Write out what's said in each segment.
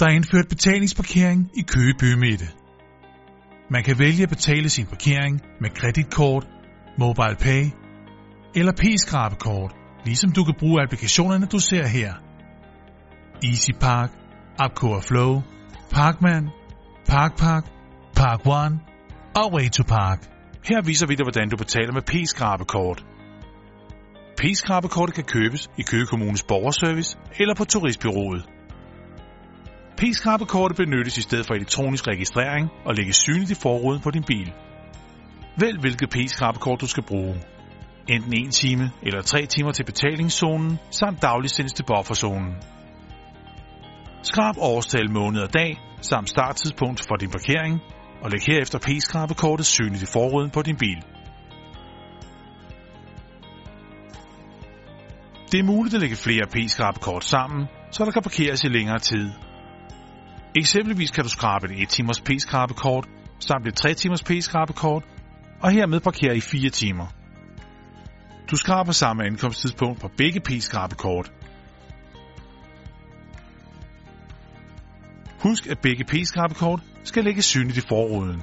Der er indført betalingsparkering i Køge Bymidte. Man kan vælge at betale sin parkering med kreditkort, mobile pay eller p-skrabekort, ligesom du kan bruge applikationerne, du ser her. Easy Park, Upcore Flow, Parkman, Parkpark, Park One og Way to Park. Her viser vi dig, hvordan du betaler med p-skrabekort. P-skrabekortet kan købes i Køge Kommunes borgerservice eller på turistbyrået. P-skrabekortet benyttes i stedet for elektronisk registrering og lægges synligt i forruden på din bil. Vælg hvilket P-skrabekort du skal bruge. Enten 1 time eller 3 timer til betalingszonen, samt daglig sendes til bufferzonen. Skrab årstal, måned og dag, samt starttidspunkt for din parkering, og læg herefter P-skrabekortet synligt i forruden på din bil. Det er muligt at lægge flere P-skrabekort sammen, så der kan parkeres i længere tid. Eksempelvis kan du skrabe et 1 timers P-skrabekort samt et 3 timers P-skrabekort, og hermed parkere i 4 timer. Du skraber samme ankomsttidspunkt på begge P-skrabekort. Husk, at begge P-skrabekort skal lægges synligt i forruden.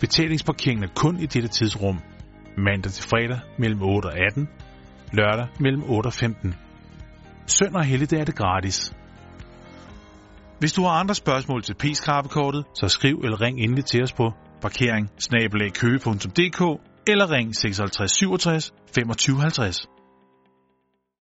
Betalingsparkeringen er kun i dette tidsrum. Mandag til fredag mellem 8 og 18. Lørdag mellem 8 og 15. Søndag og helligdag er det gratis. Hvis du har andre spørgsmål til P-skrabekortet, så skriv eller ring endelig til os på parkering eller ring 56 67 25 50.